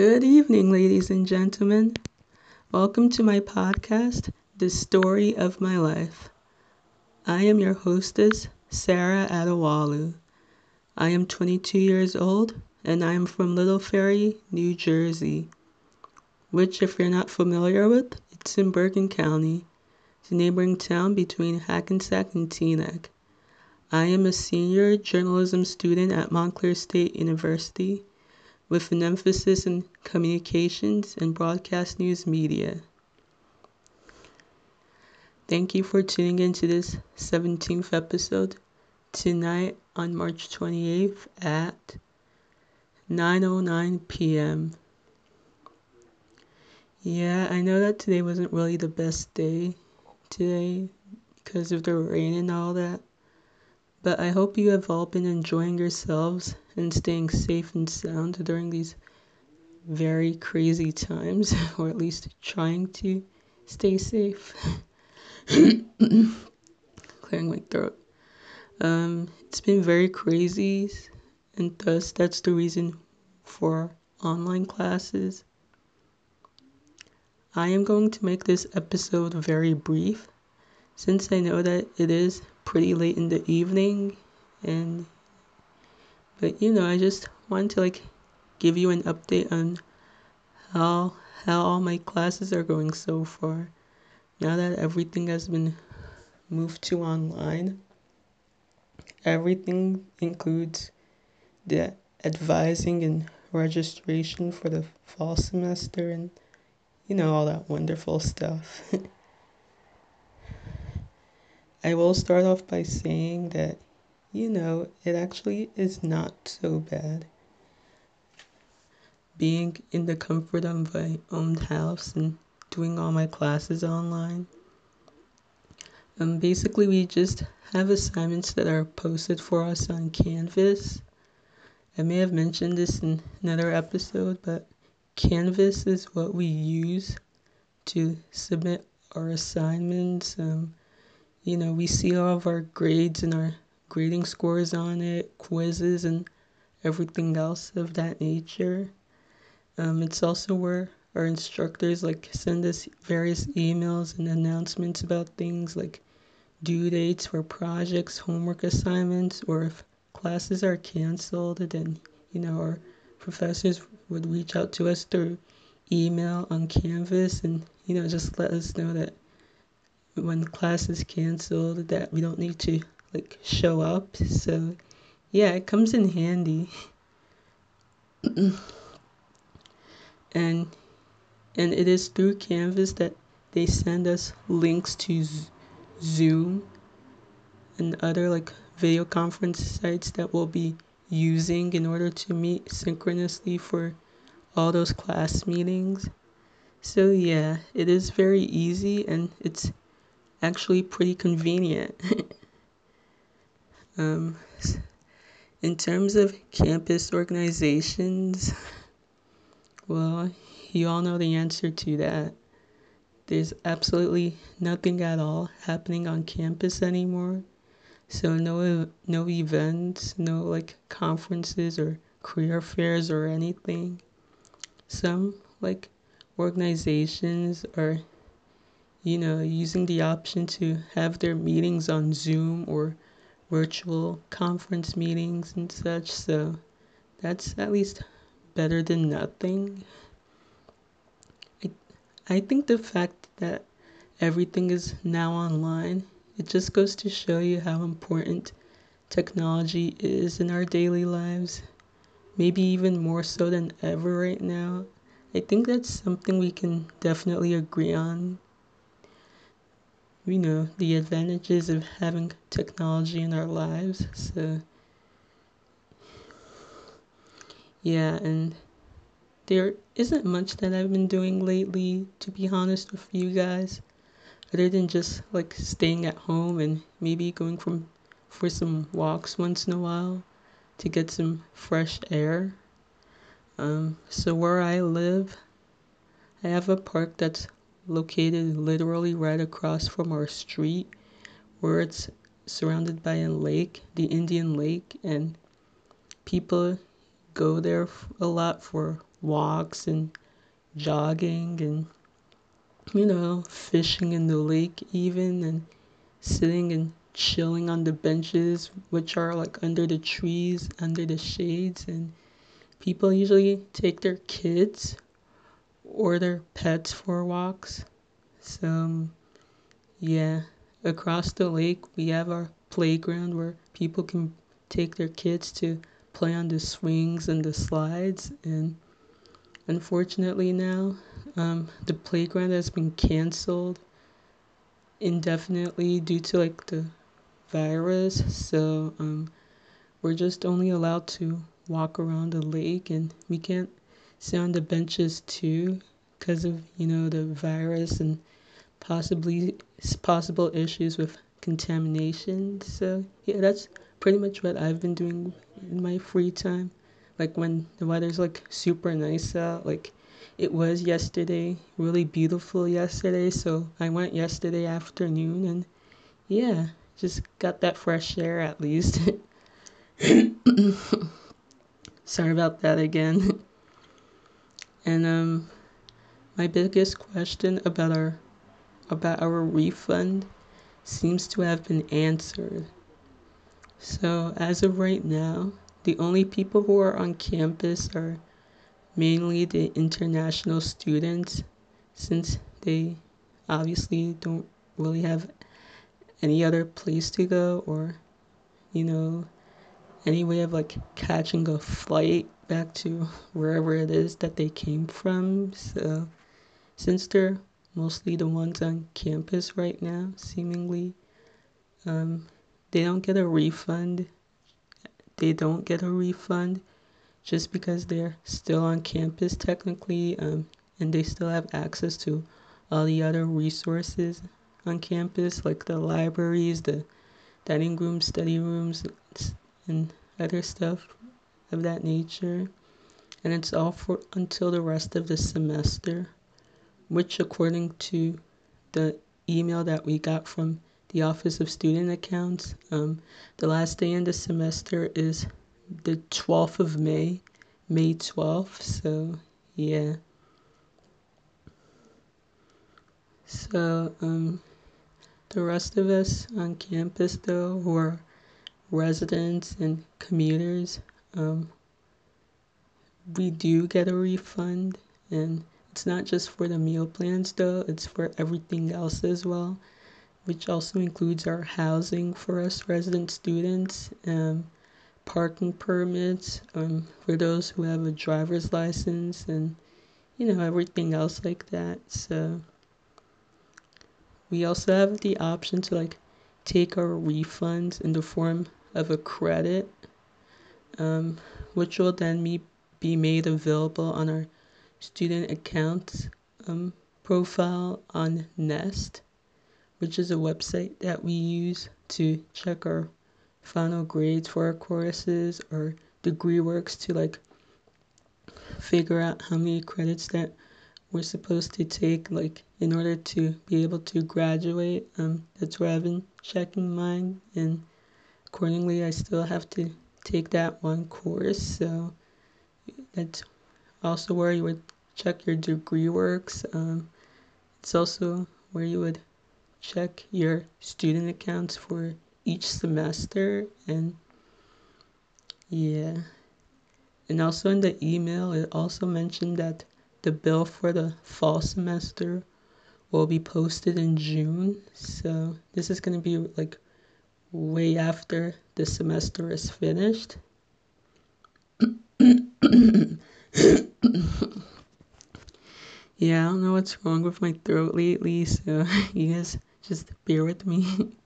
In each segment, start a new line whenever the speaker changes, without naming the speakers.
Good evening, ladies and gentlemen. Welcome to my podcast, The Story of My Life. I am your hostess, Sarah Adewolu. I am 22 years old and I am from Little Ferry, New Jersey, which, if you're not familiar with, it's in Bergen County. the neighboring town between Hackensack and Teaneck. I am a senior journalism student at Montclair State University with an emphasis in communications and broadcast news media. Thank you for tuning in to this 17th episode tonight on March 28th at 9:09 p.m. Yeah, I know that today wasn't really the best day today because of the rain and all that. But I hope you have all been enjoying yourselves and staying safe and sound during these very crazy times, or at least trying to stay safe. Clearing my throat. Um, it's been very crazy, and thus that's the reason for online classes. I am going to make this episode very brief since I know that it is pretty late in the evening and but you know I just wanted to like give you an update on how how all my classes are going so far now that everything has been moved to online. Everything includes the advising and registration for the fall semester and you know all that wonderful stuff I will start off by saying that, you know, it actually is not so bad. Being in the comfort of my own house and doing all my classes online. Um, basically, we just have assignments that are posted for us on Canvas. I may have mentioned this in another episode, but Canvas is what we use to submit our assignments. Um, you know, we see all of our grades and our grading scores on it, quizzes, and everything else of that nature. Um, it's also where our instructors like send us various emails and announcements about things like due dates for projects, homework assignments, or if classes are canceled, then you know our professors would reach out to us through email on Canvas and you know just let us know that when class is canceled that we don't need to like show up. So yeah, it comes in handy. and and it is through Canvas that they send us links to Zoom and other like video conference sites that we'll be using in order to meet synchronously for all those class meetings. So yeah, it is very easy and it's actually pretty convenient. um, in terms of campus organizations, well, you all know the answer to that. There's absolutely nothing at all happening on campus anymore. So no no events, no like conferences or career fairs or anything. Some like organizations are you know, using the option to have their meetings on Zoom or virtual conference meetings and such. So that's at least better than nothing. I, I think the fact that everything is now online, it just goes to show you how important technology is in our daily lives. Maybe even more so than ever right now. I think that's something we can definitely agree on we know the advantages of having technology in our lives. So, yeah, and there isn't much that I've been doing lately, to be honest with you guys, other than just like staying at home and maybe going from for some walks once in a while to get some fresh air. Um, so where I live, I have a park that's located literally right across from our street where it's surrounded by a lake, the Indian Lake, and people go there a lot for walks and jogging and you know fishing in the lake even and sitting and chilling on the benches which are like under the trees under the shades and people usually take their kids or their pets for walks. So yeah across the lake we have our playground where people can take their kids to play on the swings and the slides. And unfortunately now um, the playground has been canceled indefinitely due to like the virus. So um, we're just only allowed to walk around the lake and we can't sit on the benches too because of you know the virus and possibly possible issues with contamination. So yeah that's pretty much what i've been doing in my free time. Like when the weather's like super nice out like it was yesterday really beautiful yesterday. So i went yesterday afternoon and yeah just got that fresh air at least. Sorry about that again and um my biggest question about our about our refund seems to have been answered. So as of right now the only people who are on campus are mainly the international students since they obviously don't really have any other place to go or you know any way of like catching a flight back to wherever it is that they came from. So since they're mostly the ones on campus right now seemingly um, they don't get a refund. They don't get a refund just because they're still on campus technically um, and they still have access to all the other resources on campus like the libraries the dining rooms study rooms and other stuff of that nature. And it's all for until the rest of the semester which according to the email that we got from the office of student accounts um, the last day in the semester is the 12th of may may 12th so yeah. So um, the rest of us on campus though who are residents and commuters um, we do get a refund and it's not just for the meal plans though. It's for everything else as well which also includes our housing for us resident students um, parking permits um, for those who have a driver's license and you know everything else like that. So we also have the option to like take our refunds in the form of a credit um, which will then be, be made available on our student account um, profile on nest which is a website that we use to check our final grades for our courses or degree works to like figure out how many credits that we're supposed to take like in order to be able to graduate. Um, that's where i've been checking mine and accordingly i still have to take that one course so that's also where you would check your degree works um, it's also where you would check your student accounts for each semester and yeah. And also in the email it also mentioned that the bill for the fall semester will be posted in June so this is going to be like way after the semester is finished yeah, I don't know what's wrong with my throat lately, so you guys just bear with me.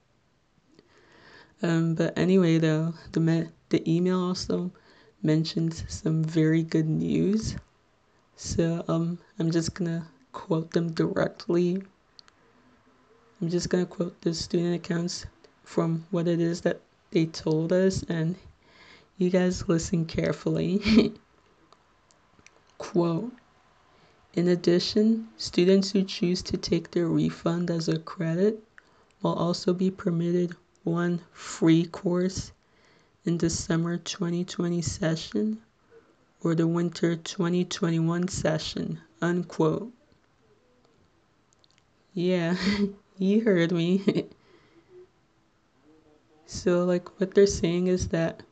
Um, but anyway, though, the me- the email also mentions some very good news. So um, I'm just gonna quote them directly. I'm just gonna quote the student accounts from what it is that they told us, and you guys listen carefully. Quote In addition, students who choose to take their refund as a credit will also be permitted one free course in the summer 2020 session or the winter 2021 session, unquote. Yeah, you heard me. so, like, what they're saying is that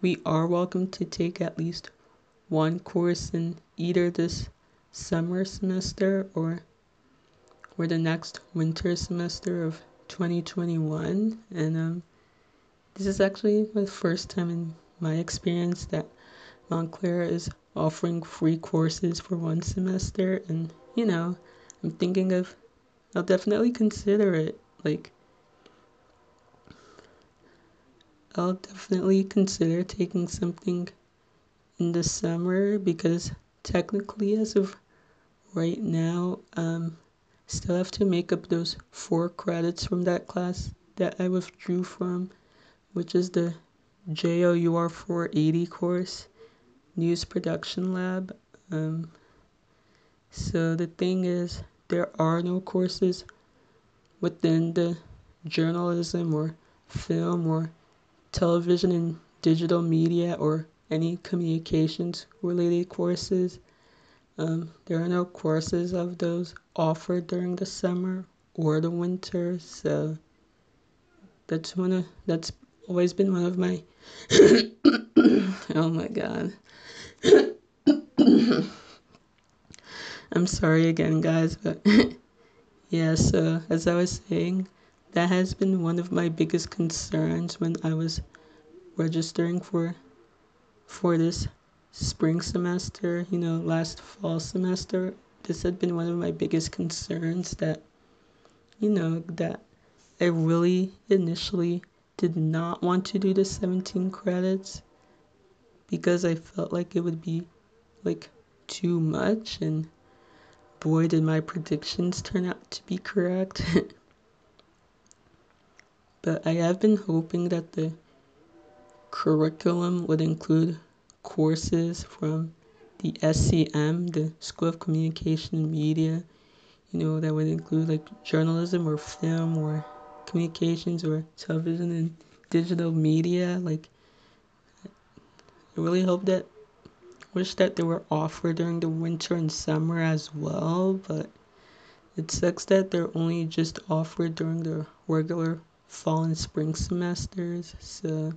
we are welcome to take at least one course in either this summer semester or or the next winter semester of 2021 and um, this is actually the first time in my experience that Montclair is offering free courses for one semester. And you know I'm thinking of I'll definitely consider it like I'll definitely consider taking something in the summer because technically as of right now um still have to make up those four credits from that class that I withdrew from which is the JOUR 480 course news production lab um so the thing is there are no courses within the journalism or film or television and digital media or any communications related courses. Um, there are no courses of those offered during the summer or the winter, so that's one of that's always been one of my oh my god. I'm sorry again, guys, but yeah, so as I was saying, that has been one of my biggest concerns when I was registering for for this spring semester, you know, last fall semester, this had been one of my biggest concerns that, you know, that I really initially did not want to do the 17 credits because I felt like it would be like too much and boy did my predictions turn out to be correct. but I have been hoping that the curriculum would include courses from the SCM, the School of Communication and Media, you know, that would include like journalism or film or communications or television and digital media. Like, I really hope that, wish that they were offered during the winter and summer as well, but it sucks that they're only just offered during the regular fall and spring semesters. So,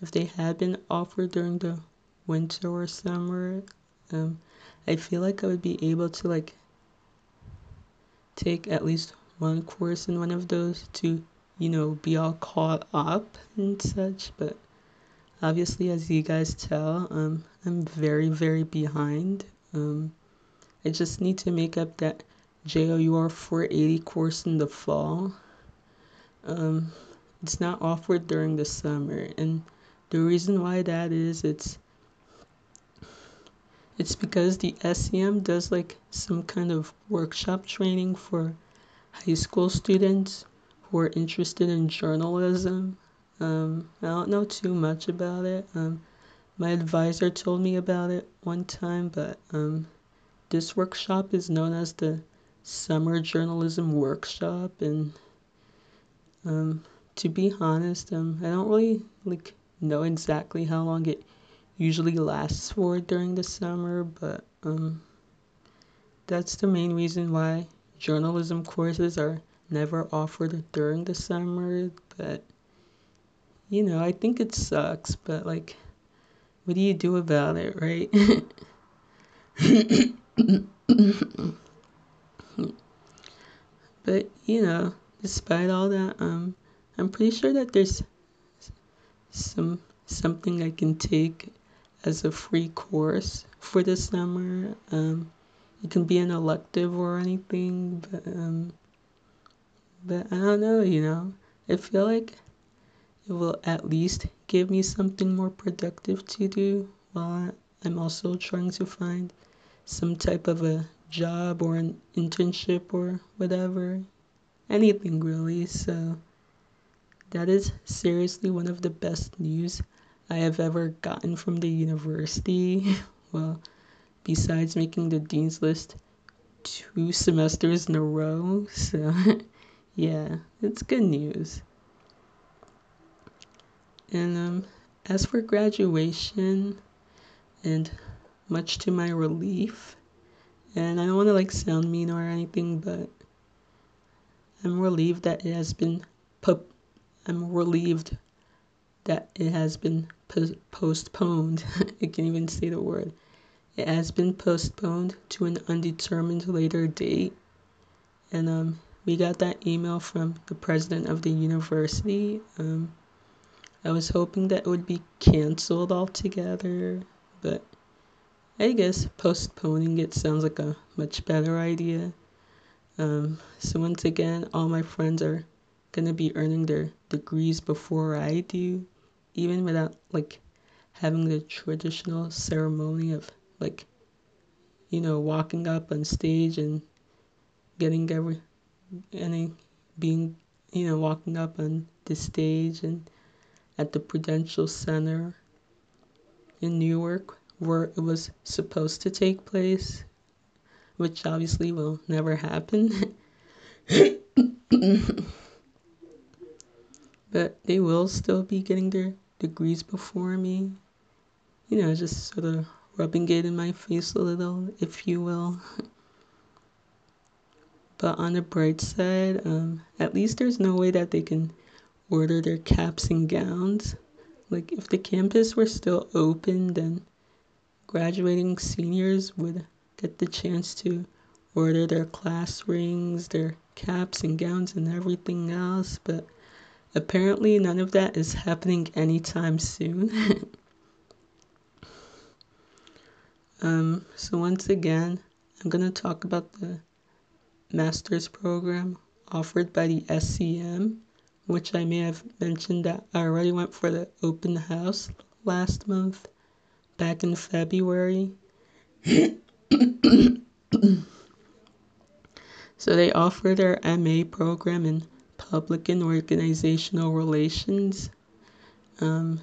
if they had been offered during the winter or summer, um, I feel like I would be able to like take at least one course in one of those to, you know, be all caught up and such. But obviously, as you guys tell, um, I'm very, very behind. Um, I just need to make up that JOUR 480 course in the fall. Um, it's not offered during the summer, and the reason why that is it's it's because the SCM does like some kind of workshop training for high school students who are interested in journalism. Um, I don't know too much about it. Um, my advisor told me about it one time, but um, this workshop is known as the Summer Journalism Workshop, and um, to be honest, um, I don't really like know exactly how long it usually lasts for during the summer, but um, that's the main reason why journalism courses are never offered during the summer. But you know, I think it sucks, but like, what do you do about it, right? but you know, despite all that, um, I'm pretty sure that there's some something I can take as a free course for the summer. Um, it can be an elective or anything, but um, but I don't know. You know, I feel like it will at least give me something more productive to do while I'm also trying to find some type of a job or an internship or whatever. Anything really. So that is seriously one of the best news I have ever gotten from the university. well, besides making the dean's list two semesters in a row. So, yeah, it's good news. And um, as for graduation and much to my relief. And I don't want to like sound mean or anything, but I'm relieved that it has been I'm relieved that it has been po- postponed. I can't even say the word. It has been postponed to an undetermined later date. And um, we got that email from the president of the university. Um, I was hoping that it would be canceled altogether, but I guess postponing it sounds like a much better idea. Um, so once again, all my friends are gonna be earning their degrees before I do, even without like having the traditional ceremony of like, you know, walking up on stage and getting every any being you know walking up on the stage and at the Prudential Center in Newark where it was supposed to take place, which obviously will never happen. but they will still be getting their degrees before me. You know, just sort of rubbing it in my face a little, if you will. but on the bright side, um, at least there's no way that they can order their caps and gowns. Like, if the campus were still open, then graduating seniors would get the chance to order their class rings, their caps and gowns, and everything else. But Apparently, none of that is happening anytime soon. um, so, once again, I'm going to talk about the master's program offered by the SCM, which I may have mentioned that I already went for the open house last month, back in February. so, they offer their MA program in public and organizational relations. Um,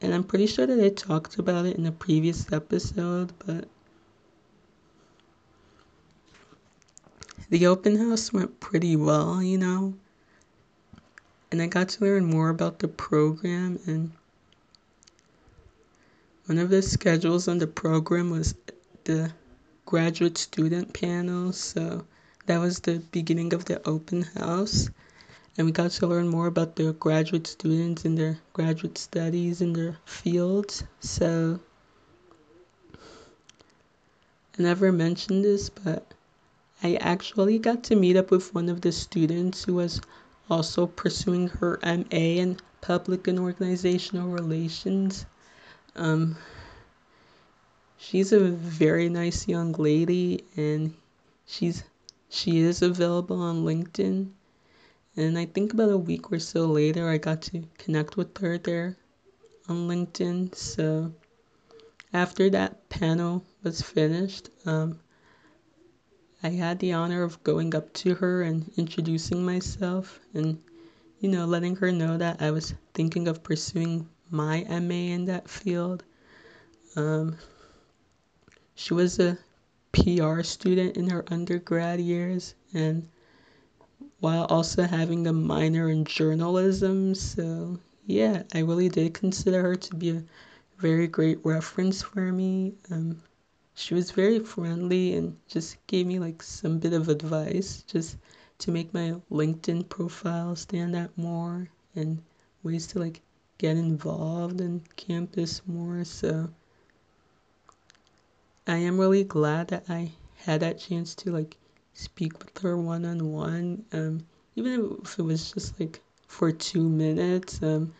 and I'm pretty sure that I talked about it in a previous episode, but the open house went pretty well, you know. And I got to learn more about the program, and one of the schedules on the program was the graduate student panel, so that was the beginning of the open house and we got to learn more about the graduate students and their graduate studies in their fields. So I never mentioned this, but I actually got to meet up with one of the students who was also pursuing her MA in public and organizational relations. Um, she's a very nice young lady, and she's she is available on LinkedIn. And I think about a week or so later, I got to connect with her there on LinkedIn. So after that panel was finished, um, I had the honor of going up to her and introducing myself and, you know, letting her know that I was thinking of pursuing my MA in that field. Um, she was a PR student in her undergrad years and while also having a minor in journalism. So, yeah, I really did consider her to be a very great reference for me. Um, she was very friendly and just gave me like some bit of advice just to make my LinkedIn profile stand out more and ways to like get involved in campus more. So I am really glad that I had that chance to like speak with her one on one, um, even if it was just like for two minutes. Um,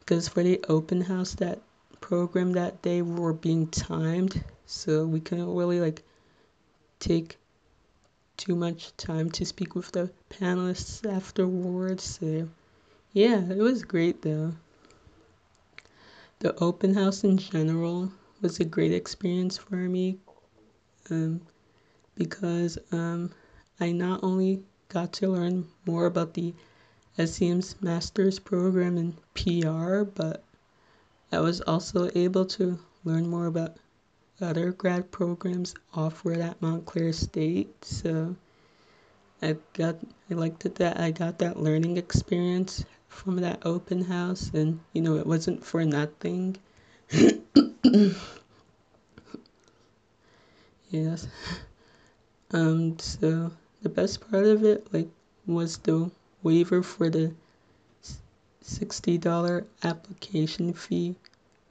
because for the open house that program that day we were being timed, so we couldn't really like take too much time to speak with the panelists afterwards. So yeah, it was great though. The open house in general was a great experience for me. Um, because um, I not only got to learn more about the SCM's master's program in PR, but I was also able to learn more about other grad programs offered at Montclair State. So I got I liked it that I got that learning experience from that open house and you know it wasn't for nothing. Yes. Um, so the best part of it, like, was the waiver for the $60 application fee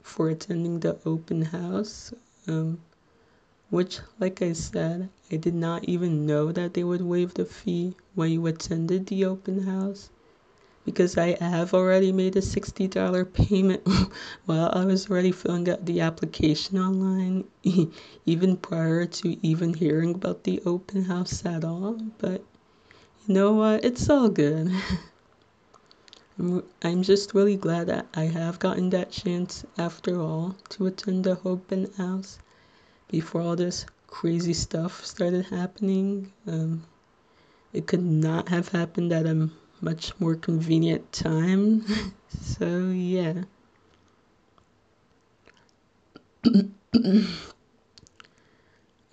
for attending the open house. Um, which, like I said, I did not even know that they would waive the fee when you attended the open house because I have already made a $60 payment while I was already filling out the application online, even prior to even hearing about the open house at all. But you know what? It's all good. I'm, I'm just really glad that I have gotten that chance after all to attend the open house before all this crazy stuff started happening. Um, it could not have happened at a much more convenient time. so, yeah.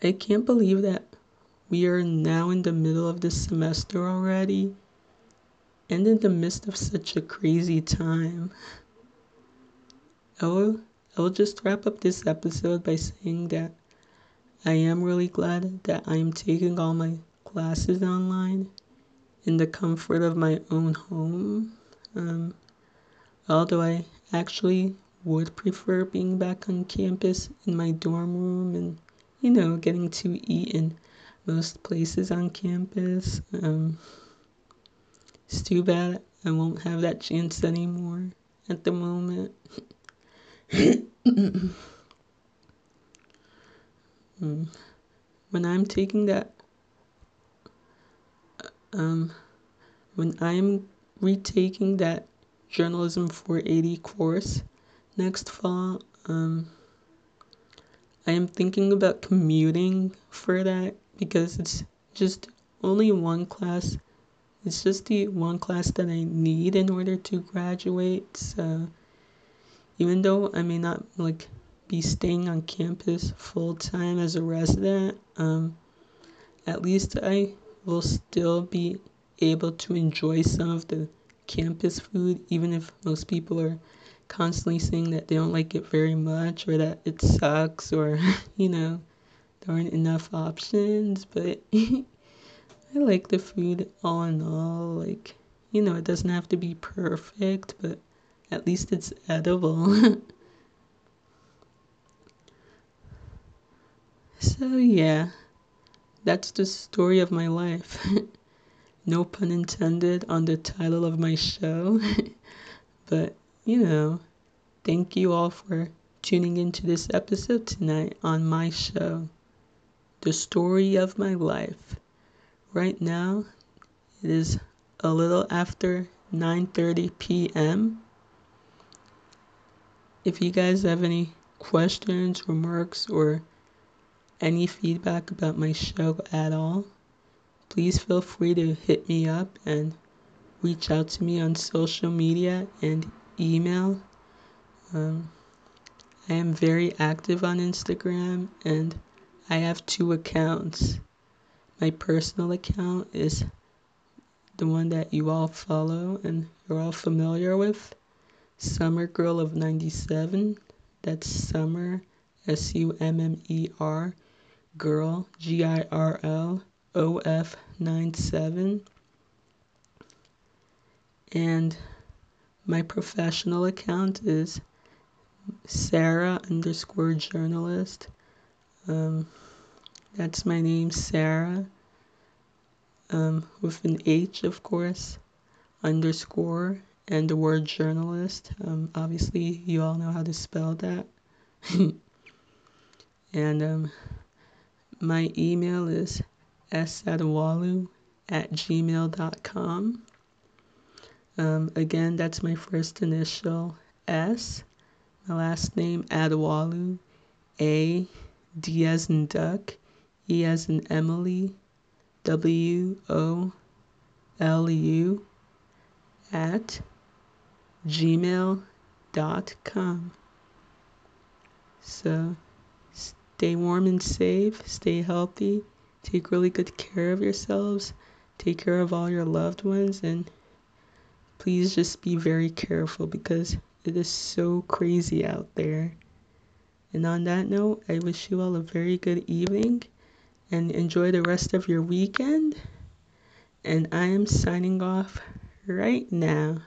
I can't believe that we are now in the middle of the semester already and in the midst of such a crazy time. I will, I will just wrap up this episode by saying that I am really glad that I am taking all my classes online in the comfort of my own home. Um, although I actually would prefer being back on campus in my dorm room and, you know, getting to eat in most places on campus. Um, it's too bad I won't have that chance anymore at the moment. Mm. When I'm taking that, um, when I'm retaking that journalism 480 course next fall, um, I am thinking about commuting for that because it's just only one class. It's just the one class that I need in order to graduate. So even though I may not like be staying on campus full time as a resident, um, at least I will still be able to enjoy some of the campus food, even if most people are constantly saying that they don't like it very much or that it sucks or, you know, there aren't enough options. But I like the food all in all. Like, you know, it doesn't have to be perfect, but at least it's edible. So, yeah, that's the story of my life. no pun intended on the title of my show. but, you know, thank you all for tuning into this episode tonight on my show, The Story of My Life. Right now, it is a little after 9:30 p.m. If you guys have any questions, remarks, or any feedback about my show at all, please feel free to hit me up and reach out to me on social media and email. Um, I am very active on Instagram and I have two accounts. My personal account is the one that you all follow and you're all familiar with Summer Girl of 97. That's Summer, S U M M E R girl G I R L O F 97 and my professional account is Sarah underscore journalist. Um, that's my name, Sarah, um, with an H, of course, underscore, and the word journalist. Um, obviously, you all know how to spell that. and um, my email is sadewolu at gmail.com. Um, again, that's my first initial S. My last name, Adewolu. A, D as in duck, E as in Emily, W O L U at gmail.com. So Stay warm and safe, stay healthy, take really good care of yourselves, take care of all your loved ones, and please just be very careful because it is so crazy out there. And on that note, I wish you all a very good evening, and enjoy the rest of your weekend. And I am signing off right now.